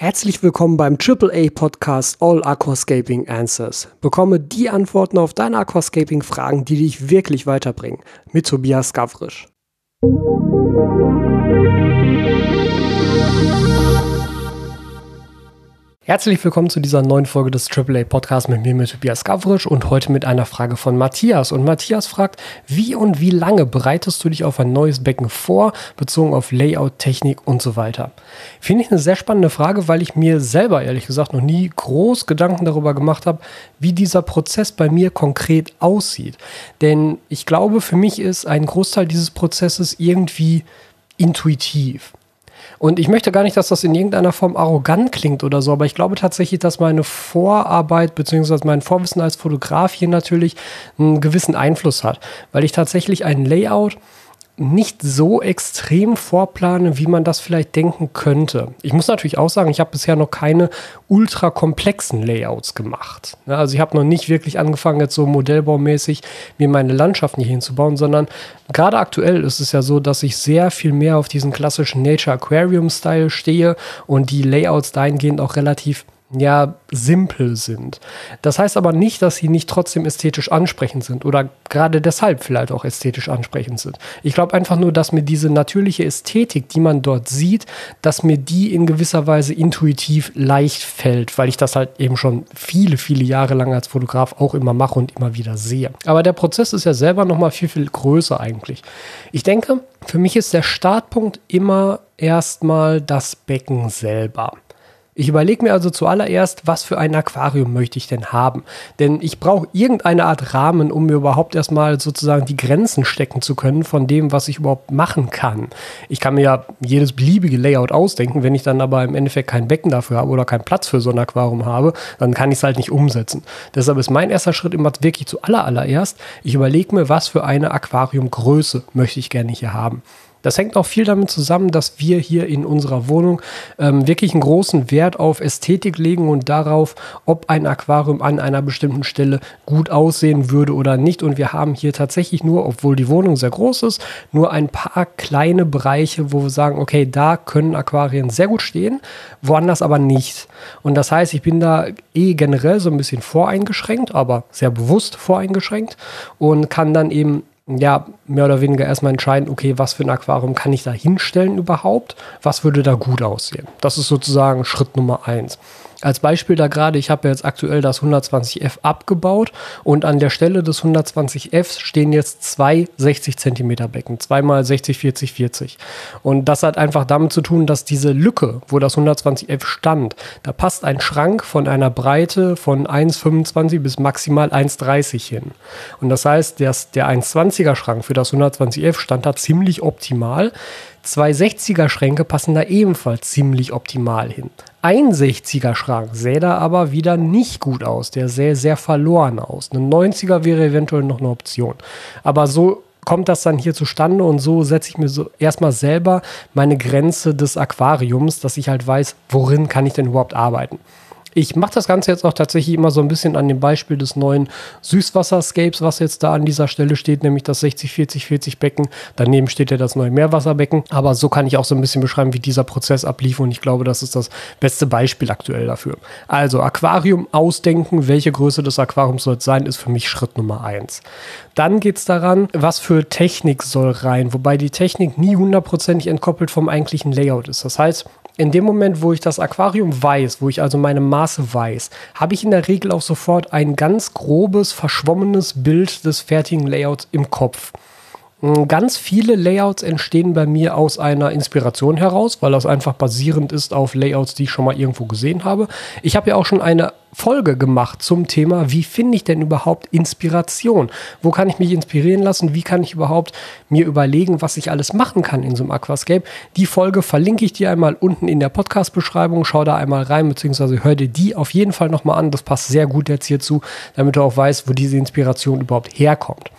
Herzlich willkommen beim AAA Podcast All Aquascaping Answers. Bekomme die Antworten auf deine Aquascaping Fragen, die dich wirklich weiterbringen. Mit Tobias Gavrisch. Herzlich willkommen zu dieser neuen Folge des AAA Podcasts mit mir, mit Tobias Gavrisch und heute mit einer Frage von Matthias. Und Matthias fragt, wie und wie lange bereitest du dich auf ein neues Becken vor, bezogen auf Layout, Technik und so weiter? Finde ich eine sehr spannende Frage, weil ich mir selber ehrlich gesagt noch nie groß Gedanken darüber gemacht habe, wie dieser Prozess bei mir konkret aussieht. Denn ich glaube, für mich ist ein Großteil dieses Prozesses irgendwie intuitiv. Und ich möchte gar nicht, dass das in irgendeiner Form arrogant klingt oder so, aber ich glaube tatsächlich, dass meine Vorarbeit bzw. mein Vorwissen als Fotograf hier natürlich einen gewissen Einfluss hat, weil ich tatsächlich ein Layout nicht so extrem vorplane, wie man das vielleicht denken könnte. Ich muss natürlich auch sagen, ich habe bisher noch keine ultra komplexen Layouts gemacht. Also ich habe noch nicht wirklich angefangen, jetzt so modellbaumäßig mir meine Landschaften hier hinzubauen, sondern gerade aktuell ist es ja so, dass ich sehr viel mehr auf diesen klassischen Nature Aquarium Style stehe und die Layouts dahingehend auch relativ ja simpel sind. Das heißt aber nicht, dass sie nicht trotzdem ästhetisch ansprechend sind oder gerade deshalb vielleicht auch ästhetisch ansprechend sind. Ich glaube einfach nur, dass mir diese natürliche Ästhetik, die man dort sieht, dass mir die in gewisser Weise intuitiv leicht fällt, weil ich das halt eben schon viele, viele Jahre lang als Fotograf auch immer mache und immer wieder sehe. Aber der Prozess ist ja selber noch mal viel, viel größer eigentlich. Ich denke, für mich ist der Startpunkt immer erstmal das Becken selber. Ich überlege mir also zuallererst, was für ein Aquarium möchte ich denn haben. Denn ich brauche irgendeine Art Rahmen, um mir überhaupt erstmal sozusagen die Grenzen stecken zu können von dem, was ich überhaupt machen kann. Ich kann mir ja jedes beliebige Layout ausdenken, wenn ich dann aber im Endeffekt kein Becken dafür habe oder keinen Platz für so ein Aquarium habe, dann kann ich es halt nicht umsetzen. Deshalb ist mein erster Schritt immer wirklich zuallererst, ich überlege mir, was für eine Aquariumgröße möchte ich gerne hier haben. Das hängt auch viel damit zusammen, dass wir hier in unserer Wohnung ähm, wirklich einen großen Wert auf Ästhetik legen und darauf, ob ein Aquarium an einer bestimmten Stelle gut aussehen würde oder nicht. Und wir haben hier tatsächlich nur, obwohl die Wohnung sehr groß ist, nur ein paar kleine Bereiche, wo wir sagen, okay, da können Aquarien sehr gut stehen, woanders aber nicht. Und das heißt, ich bin da eh generell so ein bisschen voreingeschränkt, aber sehr bewusst voreingeschränkt und kann dann eben ja, mehr oder weniger erstmal entscheiden, okay, was für ein Aquarium kann ich da hinstellen überhaupt? Was würde da gut aussehen? Das ist sozusagen Schritt Nummer eins. Als Beispiel da gerade, ich habe jetzt aktuell das 120F abgebaut und an der Stelle des 120Fs stehen jetzt zwei 60 cm Becken, zweimal 60, 40, 40. Und das hat einfach damit zu tun, dass diese Lücke, wo das 120F stand, da passt ein Schrank von einer Breite von 1,25 bis maximal 1,30 hin. Und das heißt, der, der 1,20er Schrank für das 120F stand da ziemlich optimal. Zwei 60er Schränke passen da ebenfalls ziemlich optimal hin. Ein 60er Schrank sähe da aber wieder nicht gut aus. Der sähe sehr verloren aus. Ein 90er wäre eventuell noch eine Option. Aber so kommt das dann hier zustande und so setze ich mir so erstmal selber meine Grenze des Aquariums, dass ich halt weiß, worin kann ich denn überhaupt arbeiten. Ich mache das Ganze jetzt auch tatsächlich immer so ein bisschen an dem Beispiel des neuen Süßwasserscapes, was jetzt da an dieser Stelle steht, nämlich das 60-40-40 Becken. Daneben steht ja das neue Meerwasserbecken. Aber so kann ich auch so ein bisschen beschreiben, wie dieser Prozess ablief. Und ich glaube, das ist das beste Beispiel aktuell dafür. Also Aquarium ausdenken, welche Größe des Aquariums soll es sein, ist für mich Schritt Nummer eins. Dann geht es daran, was für Technik soll rein, wobei die Technik nie hundertprozentig entkoppelt vom eigentlichen Layout ist. Das heißt, in dem Moment, wo ich das Aquarium weiß, wo ich also meine Maße weiß, habe ich in der Regel auch sofort ein ganz grobes, verschwommenes Bild des fertigen Layouts im Kopf. Hm, ganz viele Layouts entstehen bei mir aus einer Inspiration heraus, weil das einfach basierend ist auf Layouts, die ich schon mal irgendwo gesehen habe. Ich habe ja auch schon eine Folge gemacht zum Thema, wie finde ich denn überhaupt Inspiration? Wo kann ich mich inspirieren lassen? Wie kann ich überhaupt mir überlegen, was ich alles machen kann in so einem Aquascape? Die Folge verlinke ich dir einmal unten in der Podcast-Beschreibung. Schau da einmal rein, beziehungsweise hör dir die auf jeden Fall nochmal an. Das passt sehr gut jetzt hierzu, damit du auch weißt, wo diese Inspiration überhaupt herkommt.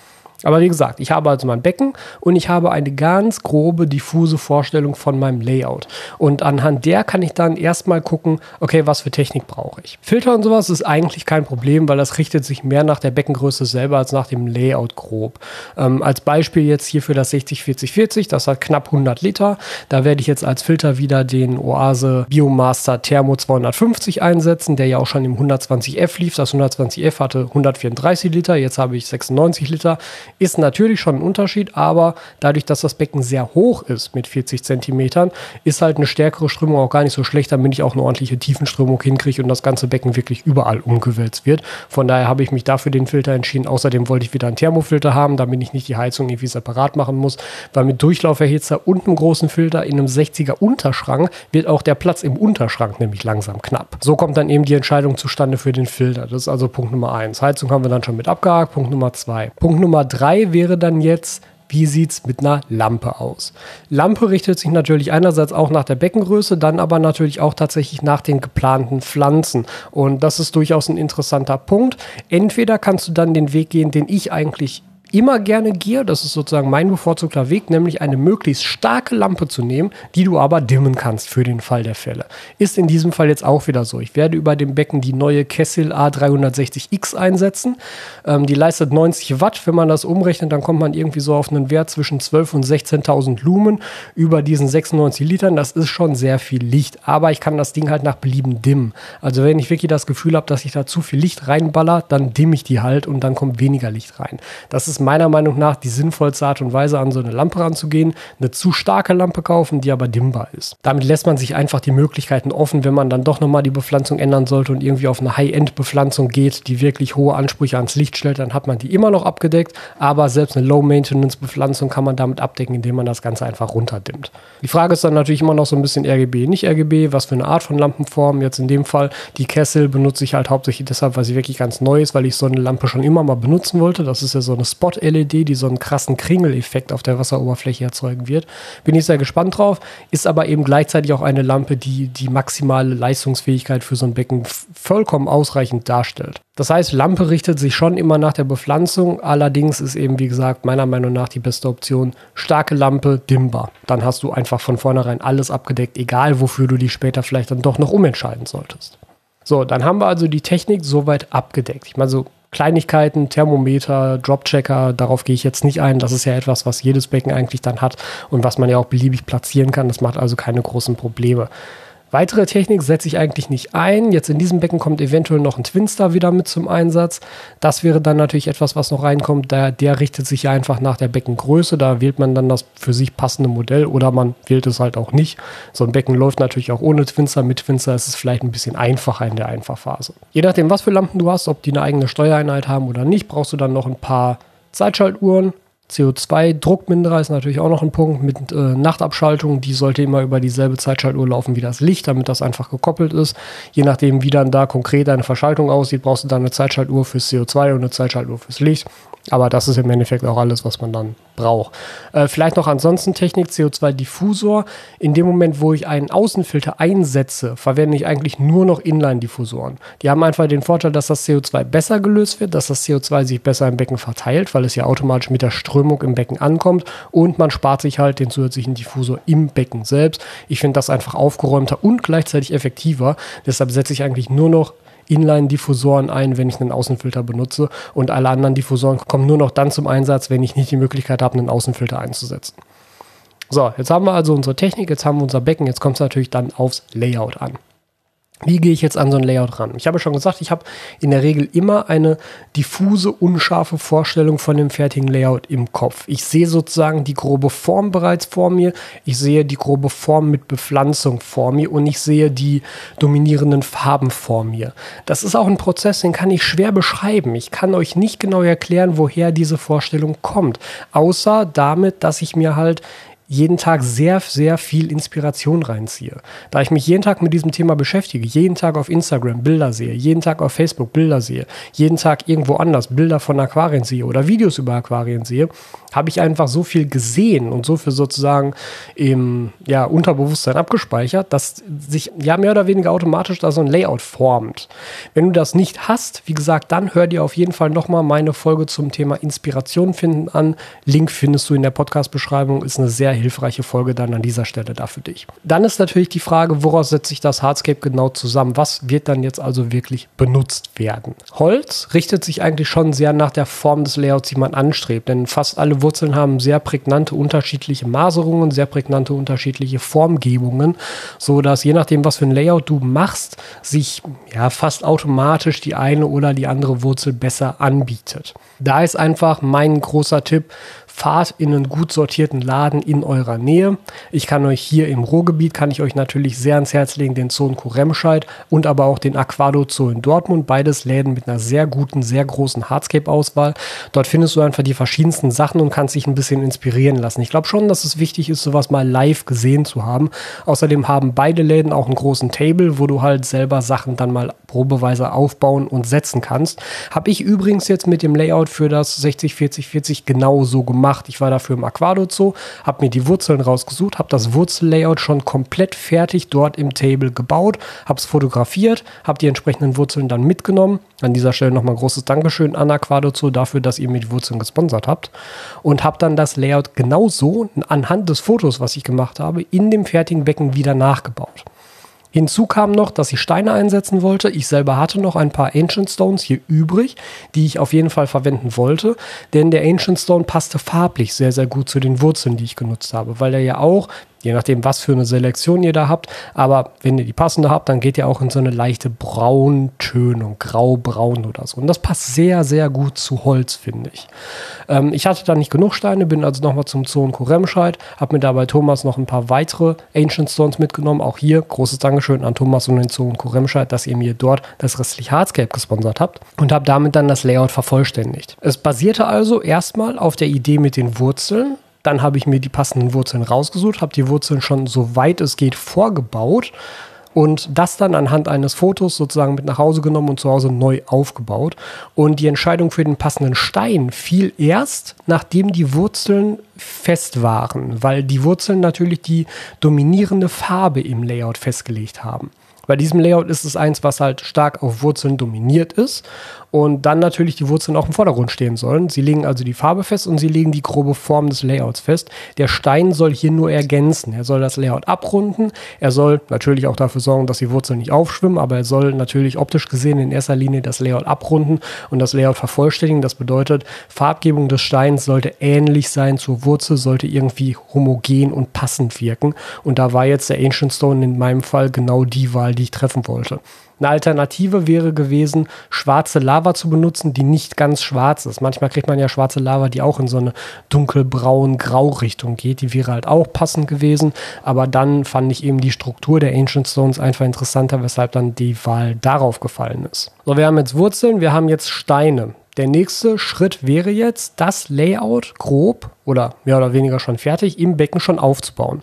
Aber wie gesagt, ich habe also mein Becken und ich habe eine ganz grobe, diffuse Vorstellung von meinem Layout. Und anhand der kann ich dann erstmal gucken, okay, was für Technik brauche ich. Filter und sowas ist eigentlich kein Problem, weil das richtet sich mehr nach der Beckengröße selber als nach dem Layout grob. Ähm, als Beispiel jetzt hier für das 60-40-40, das hat knapp 100 Liter. Da werde ich jetzt als Filter wieder den Oase Biomaster Thermo 250 einsetzen, der ja auch schon im 120F lief. Das 120F hatte 134 Liter, jetzt habe ich 96 Liter. Ist natürlich schon ein Unterschied, aber dadurch, dass das Becken sehr hoch ist mit 40 Zentimetern, ist halt eine stärkere Strömung auch gar nicht so schlecht, damit ich auch eine ordentliche Tiefenströmung hinkriege und das ganze Becken wirklich überall umgewälzt wird. Von daher habe ich mich dafür den Filter entschieden. Außerdem wollte ich wieder einen Thermofilter haben, damit ich nicht die Heizung irgendwie separat machen muss, weil mit Durchlauferhitzer und einem großen Filter in einem 60er Unterschrank wird auch der Platz im Unterschrank nämlich langsam knapp. So kommt dann eben die Entscheidung zustande für den Filter. Das ist also Punkt Nummer eins. Heizung haben wir dann schon mit abgehakt. Punkt Nummer zwei. Punkt Nummer drei 3 wäre dann jetzt, wie sieht es mit einer Lampe aus? Lampe richtet sich natürlich einerseits auch nach der Beckengröße, dann aber natürlich auch tatsächlich nach den geplanten Pflanzen. Und das ist durchaus ein interessanter Punkt. Entweder kannst du dann den Weg gehen, den ich eigentlich immer gerne gehe, das ist sozusagen mein bevorzugter Weg, nämlich eine möglichst starke Lampe zu nehmen, die du aber dimmen kannst für den Fall der Fälle. Ist in diesem Fall jetzt auch wieder so. Ich werde über dem Becken die neue Kessel A360X einsetzen. Ähm, die leistet 90 Watt. Wenn man das umrechnet, dann kommt man irgendwie so auf einen Wert zwischen 12.000 und 16.000 Lumen über diesen 96 Litern. Das ist schon sehr viel Licht, aber ich kann das Ding halt nach Belieben dimmen. Also wenn ich wirklich das Gefühl habe, dass ich da zu viel Licht reinballer, dann dimme ich die halt und dann kommt weniger Licht rein. Das ist meiner Meinung nach die sinnvollste Art und Weise, an so eine Lampe ranzugehen. Eine zu starke Lampe kaufen, die aber dimmbar ist. Damit lässt man sich einfach die Möglichkeiten offen, wenn man dann doch nochmal die Bepflanzung ändern sollte und irgendwie auf eine High-End-Bepflanzung geht, die wirklich hohe Ansprüche ans Licht stellt, dann hat man die immer noch abgedeckt. Aber selbst eine Low-Maintenance-Bepflanzung kann man damit abdecken, indem man das Ganze einfach runterdimmt. Die Frage ist dann natürlich immer noch so ein bisschen RGB, nicht RGB, was für eine Art von Lampenform. Jetzt in dem Fall die Kessel benutze ich halt hauptsächlich deshalb, weil sie wirklich ganz neu ist, weil ich so eine Lampe schon immer mal benutzen wollte. Das ist ja so eine Spot Spot-LED, die so einen krassen Kringeleffekt auf der Wasseroberfläche erzeugen wird. Bin ich sehr gespannt drauf. Ist aber eben gleichzeitig auch eine Lampe, die die maximale Leistungsfähigkeit für so ein Becken vollkommen ausreichend darstellt. Das heißt, Lampe richtet sich schon immer nach der Bepflanzung. Allerdings ist eben, wie gesagt, meiner Meinung nach die beste Option starke Lampe, dimmbar. Dann hast du einfach von vornherein alles abgedeckt, egal wofür du dich später vielleicht dann doch noch umentscheiden solltest. So, dann haben wir also die Technik soweit abgedeckt. Ich meine, so Kleinigkeiten, Thermometer, Dropchecker, darauf gehe ich jetzt nicht ein. Das ist ja etwas, was jedes Becken eigentlich dann hat und was man ja auch beliebig platzieren kann. Das macht also keine großen Probleme. Weitere Technik setze ich eigentlich nicht ein. Jetzt in diesem Becken kommt eventuell noch ein Twinstar wieder mit zum Einsatz. Das wäre dann natürlich etwas, was noch reinkommt. Der, der richtet sich einfach nach der Beckengröße. Da wählt man dann das für sich passende Modell oder man wählt es halt auch nicht. So ein Becken läuft natürlich auch ohne Twinstar. Mit Twinstar ist es vielleicht ein bisschen einfacher in der Einfachphase. Je nachdem, was für Lampen du hast, ob die eine eigene Steuereinheit haben oder nicht, brauchst du dann noch ein paar Zeitschaltuhren, CO2-Druckminderer ist natürlich auch noch ein Punkt mit äh, Nachtabschaltung. Die sollte immer über dieselbe Zeitschaltuhr laufen wie das Licht, damit das einfach gekoppelt ist. Je nachdem, wie dann da konkret eine Verschaltung aussieht, brauchst du dann eine Zeitschaltuhr fürs CO2 und eine Zeitschaltuhr fürs Licht. Aber das ist im Endeffekt auch alles, was man dann braucht. Äh, vielleicht noch ansonsten Technik CO2-Diffusor. In dem Moment, wo ich einen Außenfilter einsetze, verwende ich eigentlich nur noch Inline-Diffusoren. Die haben einfach den Vorteil, dass das CO2 besser gelöst wird, dass das CO2 sich besser im Becken verteilt, weil es ja automatisch mit der Strömung im Becken ankommt und man spart sich halt den zusätzlichen Diffusor im Becken selbst. Ich finde das einfach aufgeräumter und gleichzeitig effektiver. Deshalb setze ich eigentlich nur noch Inline-Diffusoren ein, wenn ich einen Außenfilter benutze. Und alle anderen Diffusoren kommen nur noch dann zum Einsatz, wenn ich nicht die Möglichkeit habe, einen Außenfilter einzusetzen. So, jetzt haben wir also unsere Technik, jetzt haben wir unser Becken, jetzt kommt es natürlich dann aufs Layout an. Wie gehe ich jetzt an so ein Layout ran? Ich habe schon gesagt, ich habe in der Regel immer eine diffuse, unscharfe Vorstellung von dem fertigen Layout im Kopf. Ich sehe sozusagen die grobe Form bereits vor mir, ich sehe die grobe Form mit Bepflanzung vor mir und ich sehe die dominierenden Farben vor mir. Das ist auch ein Prozess, den kann ich schwer beschreiben. Ich kann euch nicht genau erklären, woher diese Vorstellung kommt, außer damit, dass ich mir halt jeden Tag sehr, sehr viel Inspiration reinziehe. Da ich mich jeden Tag mit diesem Thema beschäftige, jeden Tag auf Instagram Bilder sehe, jeden Tag auf Facebook Bilder sehe, jeden Tag irgendwo anders Bilder von Aquarien sehe oder Videos über Aquarien sehe, habe ich einfach so viel gesehen und so viel sozusagen im ja, Unterbewusstsein abgespeichert, dass sich ja mehr oder weniger automatisch da so ein Layout formt. Wenn du das nicht hast, wie gesagt, dann hör dir auf jeden Fall nochmal meine Folge zum Thema Inspiration finden an. Link findest du in der Podcast-Beschreibung, ist eine sehr hilfreiche Folge dann an dieser Stelle da für dich. Dann ist natürlich die Frage, woraus setzt sich das Hardscape genau zusammen? Was wird dann jetzt also wirklich benutzt werden? Holz richtet sich eigentlich schon sehr nach der Form des Layouts, die man anstrebt, denn fast alle Wurzeln haben sehr prägnante unterschiedliche Maserungen, sehr prägnante unterschiedliche Formgebungen, so dass je nachdem, was für ein Layout du machst, sich ja fast automatisch die eine oder die andere Wurzel besser anbietet. Da ist einfach mein großer Tipp, fahrt in einen gut sortierten Laden in eurer Nähe. Ich kann euch hier im Ruhrgebiet, kann ich euch natürlich sehr ans Herz legen, den Zoo in Kuremscheid und aber auch den Aquado Zoo in Dortmund. Beides Läden mit einer sehr guten, sehr großen Hardscape-Auswahl. Dort findest du einfach die verschiedensten Sachen und kannst dich ein bisschen inspirieren lassen. Ich glaube schon, dass es wichtig ist, sowas mal live gesehen zu haben. Außerdem haben beide Läden auch einen großen Table, wo du halt selber Sachen dann mal probeweise aufbauen und setzen kannst. Habe ich übrigens jetzt mit dem Layout für das 60 40 40 genau so gemacht gemacht. Ich war dafür im Aquado Zoo, habe mir die Wurzeln rausgesucht, habe das Wurzellayout schon komplett fertig dort im Table gebaut, habe es fotografiert, habe die entsprechenden Wurzeln dann mitgenommen. An dieser Stelle nochmal großes Dankeschön an Aquado Zoo dafür, dass ihr mir die Wurzeln gesponsert habt. Und habe dann das Layout genauso anhand des Fotos, was ich gemacht habe, in dem fertigen Becken wieder nachgebaut. Hinzu kam noch, dass ich Steine einsetzen wollte. Ich selber hatte noch ein paar Ancient Stones hier übrig, die ich auf jeden Fall verwenden wollte, denn der Ancient Stone passte farblich sehr, sehr gut zu den Wurzeln, die ich genutzt habe, weil er ja auch Je nachdem, was für eine Selektion ihr da habt. Aber wenn ihr die passende habt, dann geht ihr auch in so eine leichte Brauntönung, grau-braun oder so. Und das passt sehr, sehr gut zu Holz, finde ich. Ähm, ich hatte da nicht genug Steine, bin also nochmal zum Zoo in Kuremscheid, habe mir dabei Thomas noch ein paar weitere Ancient Stones mitgenommen. Auch hier großes Dankeschön an Thomas und den Zoo in Kuremscheid, dass ihr mir dort das restliche Hardscape gesponsert habt und habe damit dann das Layout vervollständigt. Es basierte also erstmal auf der Idee mit den Wurzeln dann habe ich mir die passenden Wurzeln rausgesucht, habe die Wurzeln schon so weit es geht vorgebaut und das dann anhand eines Fotos sozusagen mit nach Hause genommen und zu Hause neu aufgebaut. Und die Entscheidung für den passenden Stein fiel erst, nachdem die Wurzeln fest waren, weil die Wurzeln natürlich die dominierende Farbe im Layout festgelegt haben. Bei diesem Layout ist es eins, was halt stark auf Wurzeln dominiert ist und dann natürlich die Wurzeln auch im Vordergrund stehen sollen. Sie legen also die Farbe fest und sie legen die grobe Form des Layouts fest. Der Stein soll hier nur ergänzen. Er soll das Layout abrunden. Er soll natürlich auch dafür sorgen, dass die Wurzeln nicht aufschwimmen, aber er soll natürlich optisch gesehen in erster Linie das Layout abrunden und das Layout vervollständigen. Das bedeutet, Farbgebung des Steins sollte ähnlich sein zur Wurzel, sollte irgendwie homogen und passend wirken. Und da war jetzt der Ancient Stone in meinem Fall genau die Wahl, die ich treffen wollte. Eine Alternative wäre gewesen, schwarze Lava zu benutzen, die nicht ganz schwarz ist. Manchmal kriegt man ja schwarze Lava, die auch in so eine dunkelbraun grau Richtung geht. Die wäre halt auch passend gewesen. Aber dann fand ich eben die Struktur der Ancient Stones einfach interessanter, weshalb dann die Wahl darauf gefallen ist. So, wir haben jetzt Wurzeln, wir haben jetzt Steine. Der nächste Schritt wäre jetzt, das Layout grob oder mehr oder weniger schon fertig im Becken schon aufzubauen.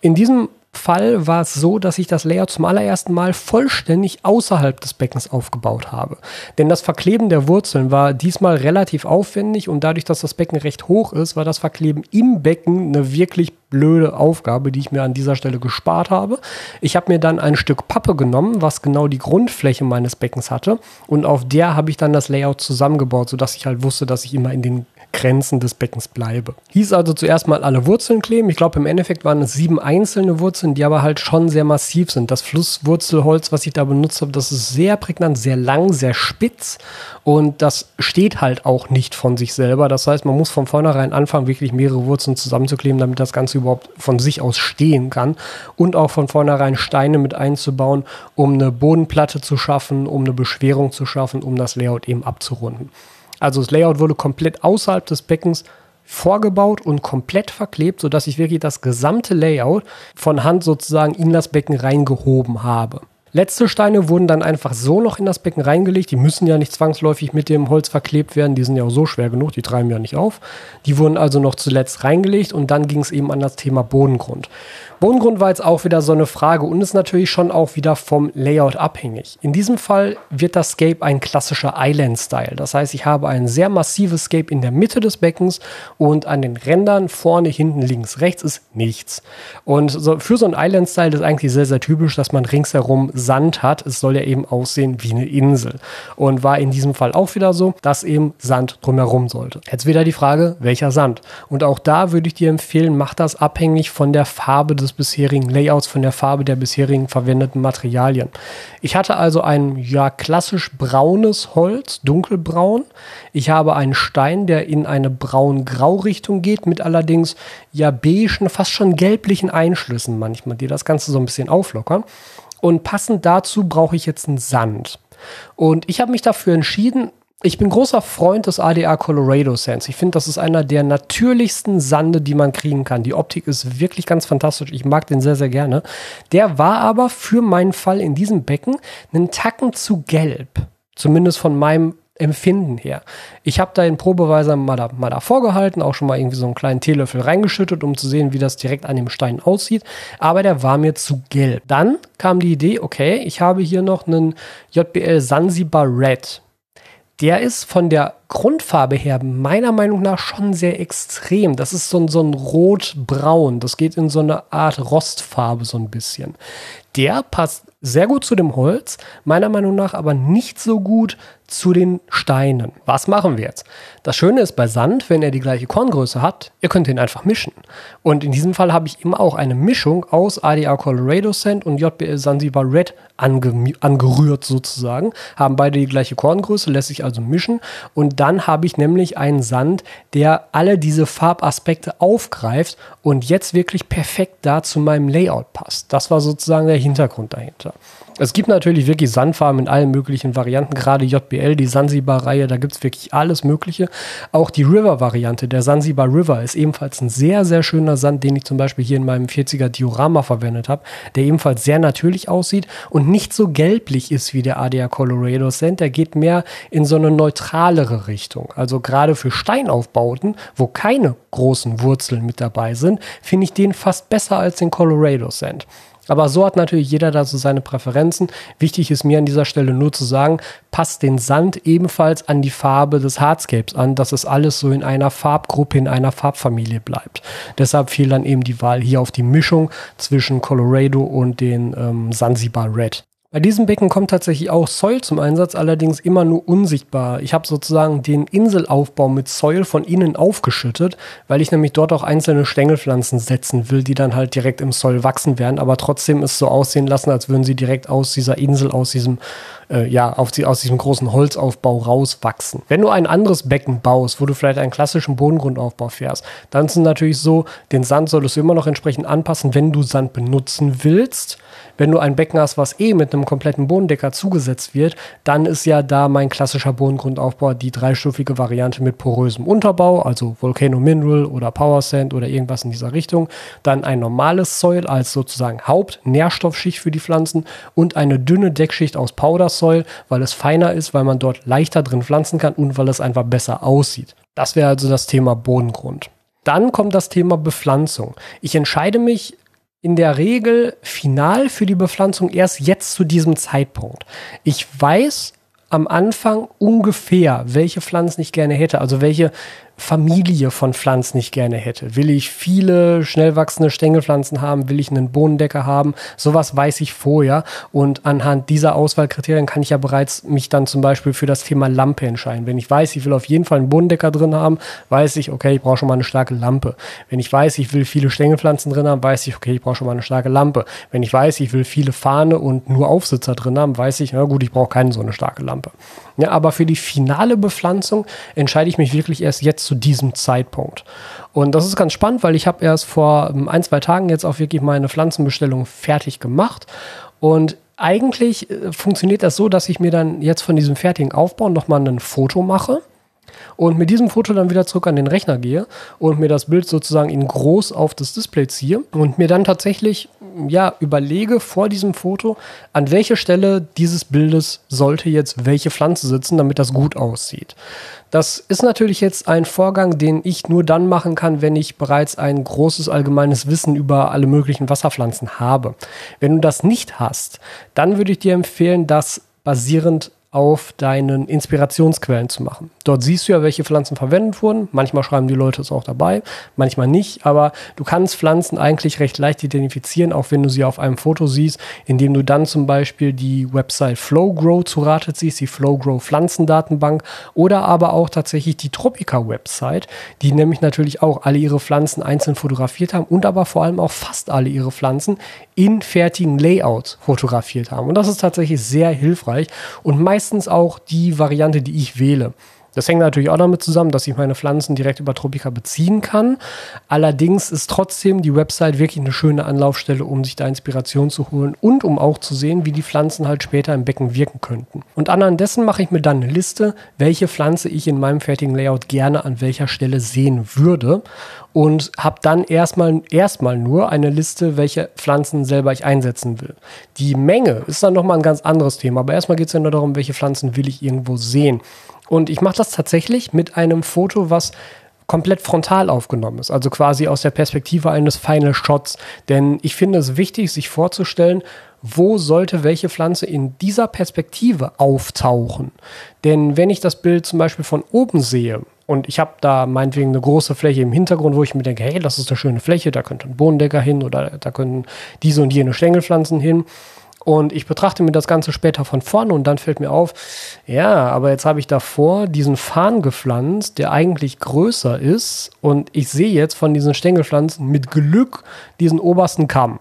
In diesem Fall war es so, dass ich das Layout zum allerersten Mal vollständig außerhalb des Beckens aufgebaut habe. Denn das Verkleben der Wurzeln war diesmal relativ aufwendig und dadurch, dass das Becken recht hoch ist, war das Verkleben im Becken eine wirklich blöde Aufgabe, die ich mir an dieser Stelle gespart habe. Ich habe mir dann ein Stück Pappe genommen, was genau die Grundfläche meines Beckens hatte und auf der habe ich dann das Layout zusammengebaut, sodass ich halt wusste, dass ich immer in den Grenzen des Beckens bleibe. Hieß also zuerst mal alle Wurzeln kleben. Ich glaube, im Endeffekt waren es sieben einzelne Wurzeln, die aber halt schon sehr massiv sind. Das Flusswurzelholz, was ich da benutzt habe, das ist sehr prägnant, sehr lang, sehr spitz und das steht halt auch nicht von sich selber. Das heißt, man muss von vornherein anfangen, wirklich mehrere Wurzeln zusammenzukleben, damit das Ganze überhaupt von sich aus stehen kann und auch von vornherein Steine mit einzubauen, um eine Bodenplatte zu schaffen, um eine Beschwerung zu schaffen, um das Layout eben abzurunden. Also das Layout wurde komplett außerhalb des Beckens vorgebaut und komplett verklebt, sodass ich wirklich das gesamte Layout von Hand sozusagen in das Becken reingehoben habe. Letzte Steine wurden dann einfach so noch in das Becken reingelegt. Die müssen ja nicht zwangsläufig mit dem Holz verklebt werden. Die sind ja auch so schwer genug, die treiben ja nicht auf. Die wurden also noch zuletzt reingelegt und dann ging es eben an das Thema Bodengrund. Bodengrund war jetzt auch wieder so eine Frage und ist natürlich schon auch wieder vom Layout abhängig. In diesem Fall wird das Scape ein klassischer Island-Style. Das heißt, ich habe ein sehr massives Scape in der Mitte des Beckens und an den Rändern vorne, hinten, links, rechts ist nichts. Und so, für so ein Island-Style ist eigentlich sehr, sehr typisch, dass man ringsherum Sand hat. Es soll ja eben aussehen wie eine Insel. Und war in diesem Fall auch wieder so, dass eben Sand drumherum sollte. Jetzt wieder die Frage, welcher Sand? Und auch da würde ich dir empfehlen, mach das abhängig von der Farbe des bisherigen Layouts, von der Farbe der bisherigen verwendeten Materialien. Ich hatte also ein ja klassisch braunes Holz, dunkelbraun. Ich habe einen Stein, der in eine braun-grau-Richtung geht, mit allerdings ja beigen, fast schon gelblichen Einschlüssen manchmal, die das Ganze so ein bisschen auflockern. Und passend dazu brauche ich jetzt einen Sand. Und ich habe mich dafür entschieden, ich bin großer Freund des ADA Colorado Sands. Ich finde, das ist einer der natürlichsten Sande, die man kriegen kann. Die Optik ist wirklich ganz fantastisch. Ich mag den sehr, sehr gerne. Der war aber für meinen Fall in diesem Becken einen Tacken zu gelb. Zumindest von meinem Empfinden her. Ich habe da den Probeweiser mal, da, mal davor gehalten, auch schon mal irgendwie so einen kleinen Teelöffel reingeschüttet, um zu sehen, wie das direkt an dem Stein aussieht. Aber der war mir zu gelb. Dann kam die Idee, okay, ich habe hier noch einen JBL Zanzibar Red der ist von der Grundfarbe her meiner Meinung nach schon sehr extrem. Das ist so ein, so ein rot-braun. Das geht in so eine Art Rostfarbe so ein bisschen. Der passt sehr gut zu dem Holz, meiner Meinung nach aber nicht so gut zu den Steinen. Was machen wir jetzt? Das Schöne ist bei Sand, wenn er die gleiche Korngröße hat, ihr könnt ihn einfach mischen. Und in diesem Fall habe ich eben auch eine Mischung aus ADA Colorado Sand und JBL Zanzibar Red ange angerührt sozusagen. Haben beide die gleiche Korngröße, lässt sich also mischen. Und dann habe ich nämlich einen Sand, der alle diese Farbaspekte aufgreift und jetzt wirklich perfekt da zu meinem Layout passt. Das war sozusagen der Hintergrund dahinter. Es gibt natürlich wirklich Sandfarben in allen möglichen Varianten, gerade JBL, die Sansibar-Reihe, da gibt es wirklich alles Mögliche. Auch die River-Variante, der Sansibar River, ist ebenfalls ein sehr, sehr schöner Sand, den ich zum Beispiel hier in meinem 40er Diorama verwendet habe, der ebenfalls sehr natürlich aussieht und nicht so gelblich ist wie der ADA Colorado Sand. Der geht mehr in so eine neutralere Richtung. Also gerade für Steinaufbauten, wo keine großen Wurzeln mit dabei sind, finde ich den fast besser als den Colorado Sand. Aber so hat natürlich jeder da so seine Präferenzen. Wichtig ist mir an dieser Stelle nur zu sagen, passt den Sand ebenfalls an die Farbe des Hardscapes an, dass es alles so in einer Farbgruppe, in einer Farbfamilie bleibt. Deshalb fiel dann eben die Wahl hier auf die Mischung zwischen Colorado und den ähm, Zanzibar Red. Bei diesem Becken kommt tatsächlich auch Soil zum Einsatz, allerdings immer nur unsichtbar. Ich habe sozusagen den Inselaufbau mit Soil von innen aufgeschüttet, weil ich nämlich dort auch einzelne Stängelpflanzen setzen will, die dann halt direkt im Soil wachsen werden, aber trotzdem es so aussehen lassen, als würden sie direkt aus dieser Insel, aus diesem äh, ja, auf die, aus diesem großen Holzaufbau rauswachsen. Wenn du ein anderes Becken baust, wo du vielleicht einen klassischen Bodengrundaufbau fährst, dann ist es natürlich so, den Sand solltest du immer noch entsprechend anpassen, wenn du Sand benutzen willst. Wenn du ein Becken hast, was eh mit einem kompletten Bodendecker zugesetzt wird, dann ist ja da mein klassischer Bodengrundaufbau die dreistufige Variante mit porösem Unterbau, also Volcano Mineral oder Power Sand oder irgendwas in dieser Richtung. Dann ein normales Soil als sozusagen Hauptnährstoffschicht für die Pflanzen und eine dünne Deckschicht aus Powder Soil, weil es feiner ist, weil man dort leichter drin pflanzen kann und weil es einfach besser aussieht. Das wäre also das Thema Bodengrund. Dann kommt das Thema Bepflanzung. Ich entscheide mich in der Regel final für die Bepflanzung erst jetzt zu diesem Zeitpunkt. Ich weiß am Anfang ungefähr, welche Pflanzen ich gerne hätte, also welche Familie von Pflanzen ich gerne hätte. Will ich viele schnell wachsende Stängelpflanzen haben? Will ich einen Bohnendecker haben? Sowas weiß ich vorher. Und anhand dieser Auswahlkriterien kann ich ja bereits mich dann zum Beispiel für das Thema Lampe entscheiden. Wenn ich weiß, ich will auf jeden Fall einen Bohnendecker drin haben, weiß ich, okay, ich brauche schon mal eine starke Lampe. Wenn ich weiß, ich will viele Stängelpflanzen drin haben, weiß ich, okay, ich brauche schon mal eine starke Lampe. Wenn ich weiß, ich will viele Fahne und nur Aufsitzer drin haben, weiß ich, na gut, ich brauche keine so eine starke Lampe. Ja, aber für die finale Bepflanzung entscheide ich mich wirklich erst jetzt zu diesem Zeitpunkt. Und das ist ganz spannend, weil ich habe erst vor ähm, ein, zwei Tagen jetzt auch wirklich meine Pflanzenbestellung fertig gemacht. Und eigentlich äh, funktioniert das so, dass ich mir dann jetzt von diesem fertigen Aufbau nochmal ein Foto mache und mit diesem Foto dann wieder zurück an den Rechner gehe und mir das Bild sozusagen in groß auf das Display ziehe und mir dann tatsächlich ja überlege vor diesem Foto, an welcher Stelle dieses Bildes sollte jetzt welche Pflanze sitzen, damit das gut aussieht. Das ist natürlich jetzt ein Vorgang, den ich nur dann machen kann, wenn ich bereits ein großes allgemeines Wissen über alle möglichen Wasserpflanzen habe. Wenn du das nicht hast, dann würde ich dir empfehlen, das basierend auf deinen Inspirationsquellen zu machen. Dort siehst du ja, welche Pflanzen verwendet wurden. Manchmal schreiben die Leute es auch dabei, manchmal nicht. Aber du kannst Pflanzen eigentlich recht leicht identifizieren, auch wenn du sie auf einem Foto siehst, indem du dann zum Beispiel die Website FlowGrow zu Rate ziehst, die FlowGrow Pflanzendatenbank oder aber auch tatsächlich die Tropica Website, die nämlich natürlich auch alle ihre Pflanzen einzeln fotografiert haben und aber vor allem auch fast alle ihre Pflanzen in fertigen Layouts fotografiert haben. Und das ist tatsächlich sehr hilfreich und meist meistens auch die Variante, die ich wähle. Das hängt natürlich auch damit zusammen, dass ich meine Pflanzen direkt über Tropica beziehen kann. Allerdings ist trotzdem die Website wirklich eine schöne Anlaufstelle, um sich da Inspiration zu holen und um auch zu sehen, wie die Pflanzen halt später im Becken wirken könnten. Und anhand dessen mache ich mir dann eine Liste, welche Pflanze ich in meinem fertigen Layout gerne an welcher Stelle sehen würde und habe dann erstmal erstmal nur eine Liste, welche Pflanzen selber ich einsetzen will. Die Menge ist dann nochmal ein ganz anderes Thema, aber erstmal geht es ja nur darum, welche Pflanzen will ich irgendwo sehen. Und ich mache das tatsächlich mit einem Foto, was komplett frontal aufgenommen ist, also quasi aus der Perspektive eines Final Shots. Denn ich finde es wichtig, sich vorzustellen, wo sollte welche Pflanze in dieser Perspektive auftauchen. Denn wenn ich das Bild zum Beispiel von oben sehe, und ich habe da meinetwegen eine große Fläche im Hintergrund, wo ich mir denke, hey, das ist eine schöne Fläche, da könnte ein Bodendecker hin oder da können diese und jene Stängelpflanzen hin. Und ich betrachte mir das Ganze später von vorne und dann fällt mir auf, ja, aber jetzt habe ich davor diesen Farn gepflanzt, der eigentlich größer ist. Und ich sehe jetzt von diesen Stängelpflanzen mit Glück diesen obersten Kamm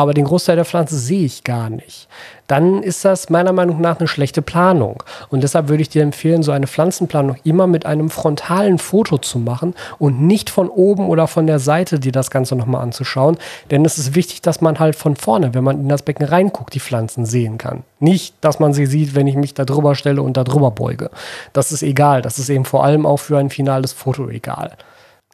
aber den Großteil der Pflanze sehe ich gar nicht. Dann ist das meiner Meinung nach eine schlechte Planung. Und deshalb würde ich dir empfehlen, so eine Pflanzenplanung immer mit einem frontalen Foto zu machen und nicht von oben oder von der Seite dir das Ganze nochmal anzuschauen. Denn es ist wichtig, dass man halt von vorne, wenn man in das Becken reinguckt, die Pflanzen sehen kann. Nicht, dass man sie sieht, wenn ich mich da drüber stelle und da drüber beuge. Das ist egal. Das ist eben vor allem auch für ein finales Foto egal.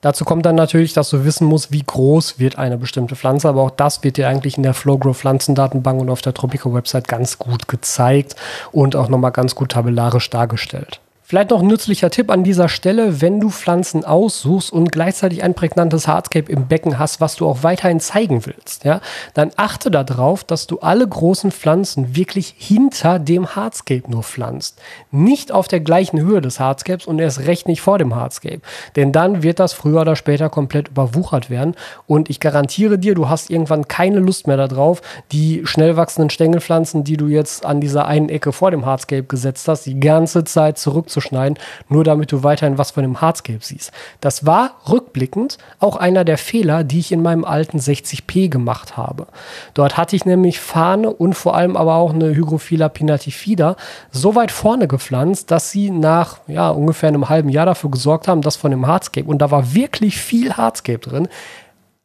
Dazu kommt dann natürlich, dass du wissen musst, wie groß wird eine bestimmte Pflanze, aber auch das wird dir eigentlich in der Flowgrow Pflanzendatenbank und auf der Tropico Website ganz gut gezeigt und auch nochmal ganz gut tabellarisch dargestellt. Vielleicht noch ein nützlicher Tipp an dieser Stelle, wenn du Pflanzen aussuchst und gleichzeitig ein prägnantes Hardscape im Becken hast, was du auch weiterhin zeigen willst, ja, dann achte darauf, dass du alle großen Pflanzen wirklich hinter dem Hardscape nur pflanzt. Nicht auf der gleichen Höhe des Hardscapes und erst recht nicht vor dem Hardscape. Denn dann wird das früher oder später komplett überwuchert werden. Und ich garantiere dir, du hast irgendwann keine Lust mehr darauf, die schnell wachsenden Stängelpflanzen, die du jetzt an dieser einen Ecke vor dem Hardscape gesetzt hast, die ganze Zeit zurück abzuschneiden, nur damit du weiterhin was von dem Hardscape siehst. Das war rückblickend auch einer der Fehler, die ich in meinem alten 60p gemacht habe. Dort hatte ich nämlich Fahne und vor allem aber auch eine Hygrophila pinnatifida so weit vorne gepflanzt, dass sie nach ja, ungefähr einem halben Jahr dafür gesorgt haben, dass von dem Hardscape, und da war wirklich viel Hardscape drin,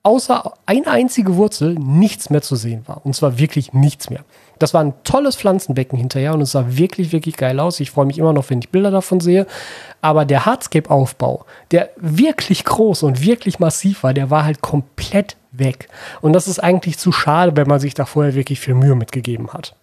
außer eine einzige Wurzel nichts mehr zu sehen war. Und zwar wirklich nichts mehr. Das war ein tolles Pflanzenbecken hinterher und es sah wirklich, wirklich geil aus. Ich freue mich immer noch, wenn ich Bilder davon sehe. Aber der Hardscape-Aufbau, der wirklich groß und wirklich massiv war, der war halt komplett weg. Und das ist eigentlich zu schade, wenn man sich da vorher wirklich viel Mühe mitgegeben hat.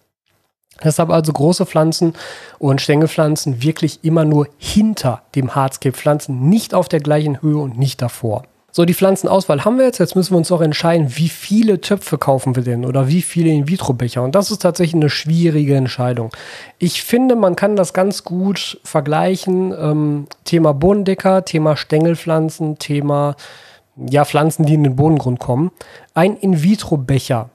Deshalb also große Pflanzen und Stängelpflanzen wirklich immer nur hinter dem Hardscape pflanzen, nicht auf der gleichen Höhe und nicht davor. So, die Pflanzenauswahl haben wir jetzt. Jetzt müssen wir uns auch entscheiden, wie viele Töpfe kaufen wir denn oder wie viele In-vitro-Becher. Und das ist tatsächlich eine schwierige Entscheidung. Ich finde, man kann das ganz gut vergleichen. Ähm, Thema Bodendecker, Thema Stängelpflanzen, Thema ja, Pflanzen, die in den Bodengrund kommen. Ein In-vitro-Becher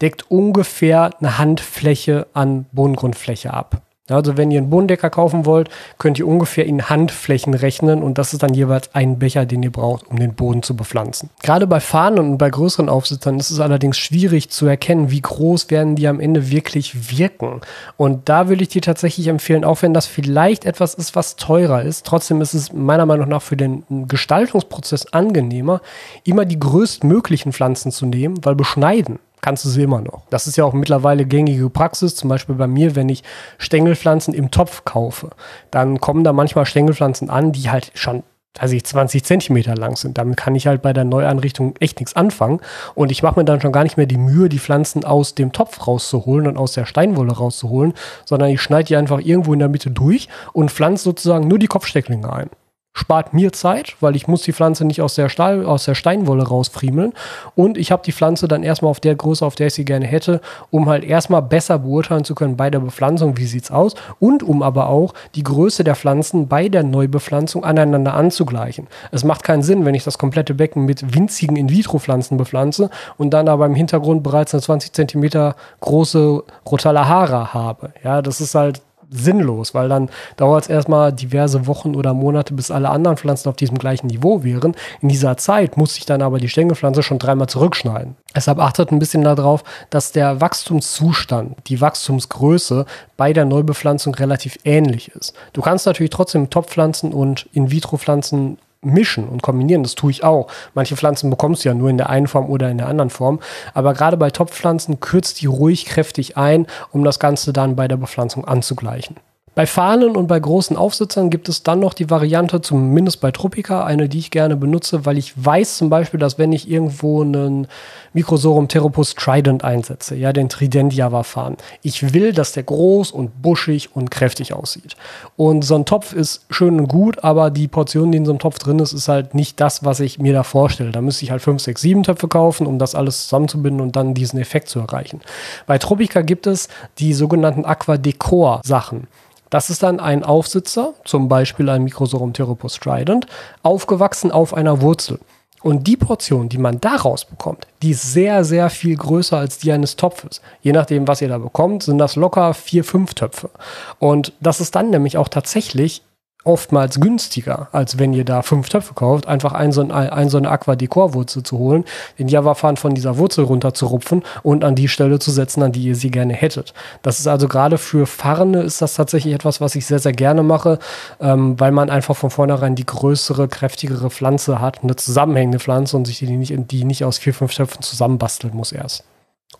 deckt ungefähr eine Handfläche an Bodengrundfläche ab. Also wenn ihr einen Bodendecker kaufen wollt, könnt ihr ungefähr in Handflächen rechnen und das ist dann jeweils ein Becher, den ihr braucht, um den Boden zu bepflanzen. Gerade bei Fahnen und bei größeren Aufsitzern ist es allerdings schwierig zu erkennen, wie groß werden die am Ende wirklich wirken. Und da würde ich dir tatsächlich empfehlen, auch wenn das vielleicht etwas ist, was teurer ist, trotzdem ist es meiner Meinung nach für den Gestaltungsprozess angenehmer, immer die größtmöglichen Pflanzen zu nehmen, weil beschneiden kannst du sie immer noch. Das ist ja auch mittlerweile gängige Praxis. Zum Beispiel bei mir, wenn ich Stängelpflanzen im Topf kaufe, dann kommen da manchmal Stängelpflanzen an, die halt schon weiß ich, 20 Zentimeter lang sind. Damit kann ich halt bei der Neuanrichtung echt nichts anfangen. Und ich mache mir dann schon gar nicht mehr die Mühe, die Pflanzen aus dem Topf rauszuholen und aus der Steinwolle rauszuholen, sondern ich schneide die einfach irgendwo in der Mitte durch und pflanze sozusagen nur die Kopfstecklinge ein spart mir Zeit, weil ich muss die Pflanze nicht aus der, Stahl, aus der Steinwolle rausfriemeln und ich habe die Pflanze dann erstmal auf der Größe, auf der ich sie gerne hätte, um halt erstmal besser beurteilen zu können bei der Bepflanzung, wie sieht es aus und um aber auch die Größe der Pflanzen bei der Neubepflanzung aneinander anzugleichen. Es macht keinen Sinn, wenn ich das komplette Becken mit winzigen In-vitro-Pflanzen bepflanze und dann aber im Hintergrund bereits eine 20 cm große Rotallahara habe. Ja, das ist halt sinnlos, weil dann dauert es erstmal diverse Wochen oder Monate, bis alle anderen Pflanzen auf diesem gleichen Niveau wären. In dieser Zeit muss ich dann aber die Stängelpflanze schon dreimal zurückschneiden. Deshalb achtet ein bisschen darauf, dass der Wachstumszustand, die Wachstumsgröße bei der Neubepflanzung relativ ähnlich ist. Du kannst natürlich trotzdem Topfpflanzen und In-vitro-Pflanzen mischen und kombinieren. Das tue ich auch. Manche Pflanzen bekommst du ja nur in der einen Form oder in der anderen Form. Aber gerade bei Topfpflanzen kürzt die ruhig kräftig ein, um das Ganze dann bei der Bepflanzung anzugleichen. Bei Fahnen und bei großen Aufsitzern gibt es dann noch die Variante, zumindest bei Tropica, eine, die ich gerne benutze, weil ich weiß zum Beispiel, dass wenn ich irgendwo einen Microsorum Theropus Trident einsetze, ja, den Trident Java Fahnen, ich will, dass der groß und buschig und kräftig aussieht. Und so ein Topf ist schön und gut, aber die Portion, die in so einem Topf drin ist, ist halt nicht das, was ich mir da vorstelle. Da müsste ich halt 5, 6, 7 Töpfe kaufen, um das alles zusammenzubinden und dann diesen Effekt zu erreichen. Bei Tropica gibt es die sogenannten Aqua Decor Sachen. Das ist dann ein Aufsitzer, zum Beispiel ein Microsorum Theropus strident, aufgewachsen auf einer Wurzel. Und die Portion, die man daraus bekommt, die ist sehr, sehr viel größer als die eines Topfes. Je nachdem, was ihr da bekommt, sind das locker vier, fünf Töpfe. Und das ist dann nämlich auch tatsächlich oftmals günstiger, als wenn ihr da fünf Töpfe kauft, einfach ein so, ein, so eine Aqua-Dekor-Wurzel zu holen, den Java-Fan von dieser Wurzel runter zu rupfen und an die Stelle zu setzen, an die ihr sie gerne hättet. Das ist also gerade für Farne ist das tatsächlich etwas, was ich sehr, sehr gerne mache, ähm, weil man einfach von vornherein die größere, kräftigere Pflanze hat, eine zusammenhängende Pflanze und sich die nicht, die nicht aus vier, fünf Töpfen zusammenbasteln muss erst.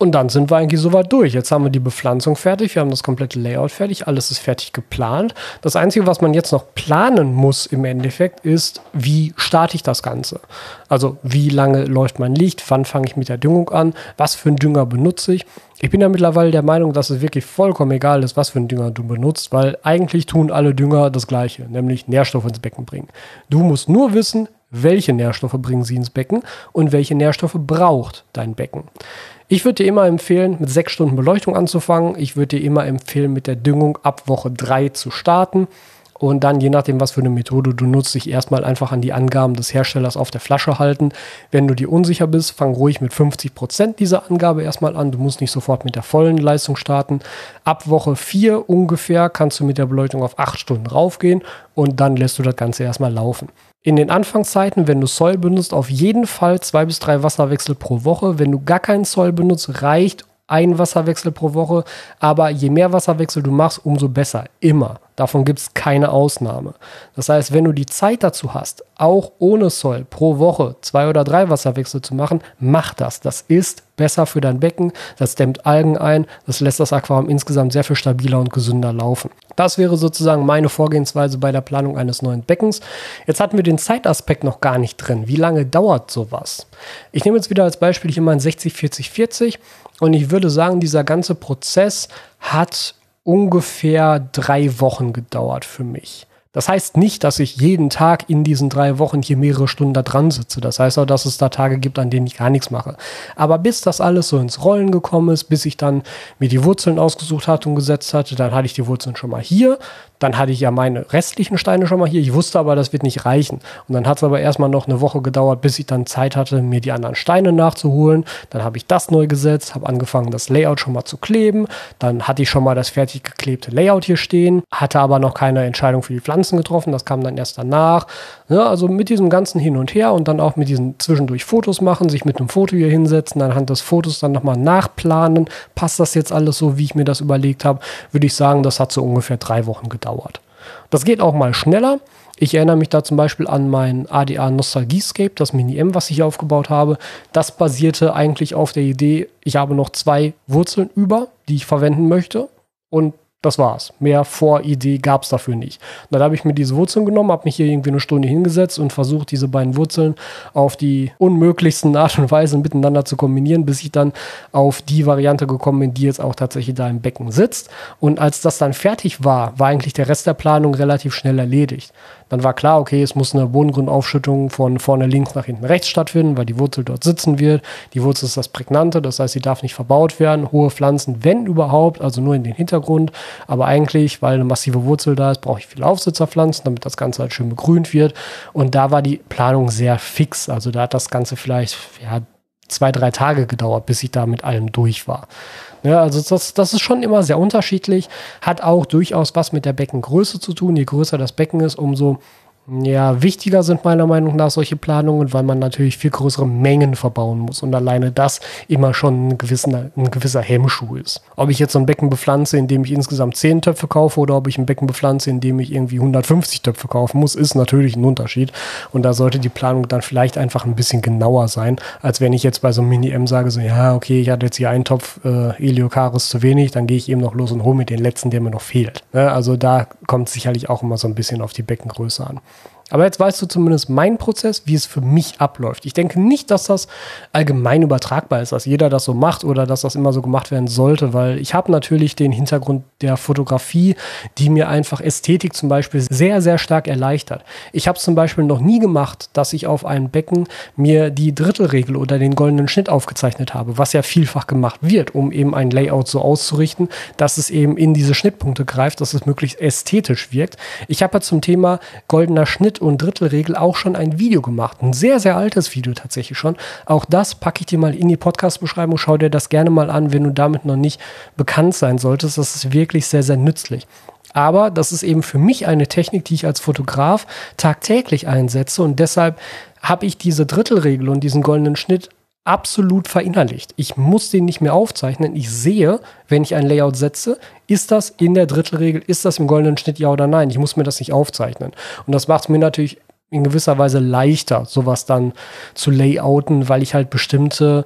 Und dann sind wir eigentlich soweit durch. Jetzt haben wir die Bepflanzung fertig, wir haben das komplette Layout fertig, alles ist fertig geplant. Das Einzige, was man jetzt noch planen muss im Endeffekt, ist, wie starte ich das Ganze? Also wie lange läuft mein Licht, wann fange ich mit der Düngung an, was für einen Dünger benutze ich. Ich bin ja mittlerweile der Meinung, dass es wirklich vollkommen egal ist, was für einen Dünger du benutzt, weil eigentlich tun alle Dünger das Gleiche, nämlich Nährstoffe ins Becken bringen. Du musst nur wissen, welche Nährstoffe bringen sie ins Becken und welche Nährstoffe braucht dein Becken. Ich würde dir immer empfehlen, mit sechs Stunden Beleuchtung anzufangen. Ich würde dir immer empfehlen, mit der Düngung ab Woche drei zu starten. Und dann, je nachdem, was für eine Methode du nutzt, dich erstmal einfach an die Angaben des Herstellers auf der Flasche halten. Wenn du dir unsicher bist, fang ruhig mit 50 Prozent dieser Angabe erstmal an. Du musst nicht sofort mit der vollen Leistung starten. Ab Woche 4 ungefähr kannst du mit der Beleuchtung auf 8 Stunden raufgehen und dann lässt du das Ganze erstmal laufen. In den Anfangszeiten, wenn du Soil benutzt, auf jeden Fall zwei bis drei Wasserwechsel pro Woche. Wenn du gar keinen Soil benutzt, reicht ein Wasserwechsel pro Woche. Aber je mehr Wasserwechsel du machst, umso besser. Immer. Davon gibt es keine Ausnahme. Das heißt, wenn du die Zeit dazu hast, auch ohne Soll pro Woche zwei oder drei Wasserwechsel zu machen, mach das. Das ist besser für dein Becken, das dämmt Algen ein, das lässt das Aquarium insgesamt sehr viel stabiler und gesünder laufen. Das wäre sozusagen meine Vorgehensweise bei der Planung eines neuen Beckens. Jetzt hatten wir den Zeitaspekt noch gar nicht drin. Wie lange dauert sowas? Ich nehme jetzt wieder als Beispiel hier mein 60, 40, 40 und ich würde sagen, dieser ganze Prozess hat ungefähr drei Wochen gedauert für mich. Das heißt nicht, dass ich jeden Tag in diesen drei Wochen hier mehrere Stunden da dran sitze. Das heißt auch, dass es da Tage gibt, an denen ich gar nichts mache. Aber bis das alles so ins Rollen gekommen ist, bis ich dann mir die Wurzeln ausgesucht hatte und gesetzt hatte, dann hatte ich die Wurzeln schon mal hier. Dann hatte ich ja meine restlichen Steine schon mal hier. Ich wusste aber, das wird nicht reichen. Und dann hat es aber erstmal noch eine Woche gedauert, bis ich dann Zeit hatte, mir die anderen Steine nachzuholen. Dann habe ich das neu gesetzt, habe angefangen, das Layout schon mal zu kleben. Dann hatte ich schon mal das fertig geklebte Layout hier stehen, hatte aber noch keine Entscheidung für die Pflanzen getroffen. Das kam dann erst danach. Ja, also mit diesem ganzen Hin und Her und dann auch mit diesen zwischendurch Fotos machen, sich mit einem Foto hier hinsetzen, anhand des Fotos dann nochmal nachplanen. Passt das jetzt alles so, wie ich mir das überlegt habe? Würde ich sagen, das hat so ungefähr drei Wochen gedauert gedauert. Das geht auch mal schneller. Ich erinnere mich da zum Beispiel an mein ADA Nostalgiescape, das Mini-M, was ich hier aufgebaut habe. Das basierte eigentlich auf der Idee, ich habe noch zwei Wurzeln über, die ich verwenden möchte. Und das war's. Mehr Voridee gab es dafür nicht. Dann habe ich mir diese Wurzeln genommen, habe mich hier irgendwie eine Stunde hingesetzt und versucht, diese beiden Wurzeln auf die unmöglichsten Art und Weise miteinander zu kombinieren, bis ich dann auf die Variante gekommen bin, die jetzt auch tatsächlich da im Becken sitzt. Und als das dann fertig war, war eigentlich der Rest der Planung relativ schnell erledigt. Dann war klar, okay, es muss eine Bodengrundaufschüttung von vorne links nach hinten rechts stattfinden, weil die Wurzel dort sitzen wird. Die Wurzel ist das Prägnante, das heißt, sie darf nicht verbaut werden. Hohe Pflanzen, wenn überhaupt, also nur in den Hintergrund. Aber eigentlich, weil eine massive Wurzel da ist, brauche ich viele Aufsitzerpflanzen, damit das Ganze halt schön begrünt wird. Und da war die Planung sehr fix. Also da hat das Ganze vielleicht ja, zwei, drei Tage gedauert, bis ich da mit allem durch war. Ja, also das, das ist schon immer sehr unterschiedlich, hat auch durchaus was mit der Beckengröße zu tun. Je größer das Becken ist, umso ja, wichtiger sind meiner Meinung nach solche Planungen, weil man natürlich viel größere Mengen verbauen muss und alleine das immer schon ein gewisser, ein gewisser Hemmschuh ist. Ob ich jetzt so ein Becken bepflanze, in dem ich insgesamt 10 Töpfe kaufe oder ob ich ein Becken bepflanze, in dem ich irgendwie 150 Töpfe kaufen muss, ist natürlich ein Unterschied und da sollte die Planung dann vielleicht einfach ein bisschen genauer sein, als wenn ich jetzt bei so einem Mini-M sage, so ja, okay, ich hatte jetzt hier einen Topf äh, Eliocaris zu wenig, dann gehe ich eben noch los und hole mir den letzten, der mir noch fehlt. Ja, also da kommt sicherlich auch immer so ein bisschen auf die Beckengröße an. Aber jetzt weißt du zumindest meinen Prozess, wie es für mich abläuft. Ich denke nicht, dass das allgemein übertragbar ist, dass jeder das so macht oder dass das immer so gemacht werden sollte, weil ich habe natürlich den Hintergrund der Fotografie, die mir einfach Ästhetik zum Beispiel sehr, sehr stark erleichtert. Ich habe zum Beispiel noch nie gemacht, dass ich auf einem Becken mir die Drittelregel oder den goldenen Schnitt aufgezeichnet habe, was ja vielfach gemacht wird, um eben ein Layout so auszurichten, dass es eben in diese Schnittpunkte greift, dass es möglichst ästhetisch wirkt. Ich habe ja zum Thema goldener Schnitt und Drittelregel auch schon ein Video gemacht. Ein sehr, sehr altes Video tatsächlich schon. Auch das packe ich dir mal in die Podcast-Beschreibung. Schau dir das gerne mal an, wenn du damit noch nicht bekannt sein solltest. Das ist wirklich sehr, sehr nützlich. Aber das ist eben für mich eine Technik, die ich als Fotograf tagtäglich einsetze und deshalb habe ich diese Drittelregel und diesen goldenen Schnitt absolut verinnerlicht. Ich muss den nicht mehr aufzeichnen. Ich sehe, wenn ich ein Layout setze, ist das in der Drittelregel, ist das im goldenen Schnitt ja oder nein. Ich muss mir das nicht aufzeichnen. Und das macht es mir natürlich in gewisser Weise leichter, sowas dann zu layouten, weil ich halt bestimmte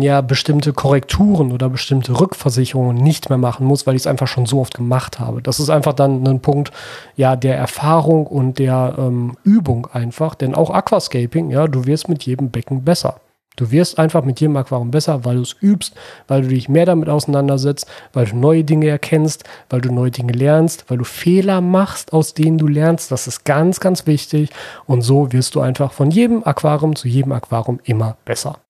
ja, bestimmte Korrekturen oder bestimmte Rückversicherungen nicht mehr machen muss, weil ich es einfach schon so oft gemacht habe. Das ist einfach dann ein Punkt, ja, der Erfahrung und der ähm, Übung einfach. Denn auch Aquascaping, ja, du wirst mit jedem Becken besser. Du wirst einfach mit jedem Aquarium besser, weil du es übst, weil du dich mehr damit auseinandersetzt, weil du neue Dinge erkennst, weil du neue Dinge lernst, weil du Fehler machst, aus denen du lernst. Das ist ganz, ganz wichtig. Und so wirst du einfach von jedem Aquarium zu jedem Aquarium immer besser.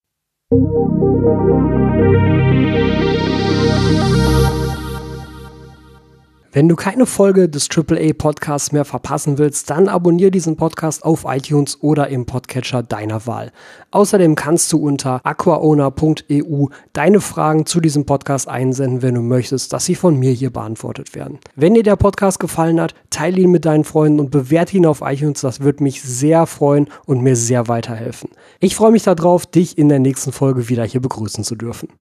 Wenn du keine Folge des AAA Podcasts mehr verpassen willst, dann abonniere diesen Podcast auf iTunes oder im Podcatcher deiner Wahl. Außerdem kannst du unter aquaowner.eu deine Fragen zu diesem Podcast einsenden, wenn du möchtest, dass sie von mir hier beantwortet werden. Wenn dir der Podcast gefallen hat, teile ihn mit deinen Freunden und bewerte ihn auf iTunes. Das wird mich sehr freuen und mir sehr weiterhelfen. Ich freue mich darauf, dich in der nächsten Folge wieder hier begrüßen zu dürfen.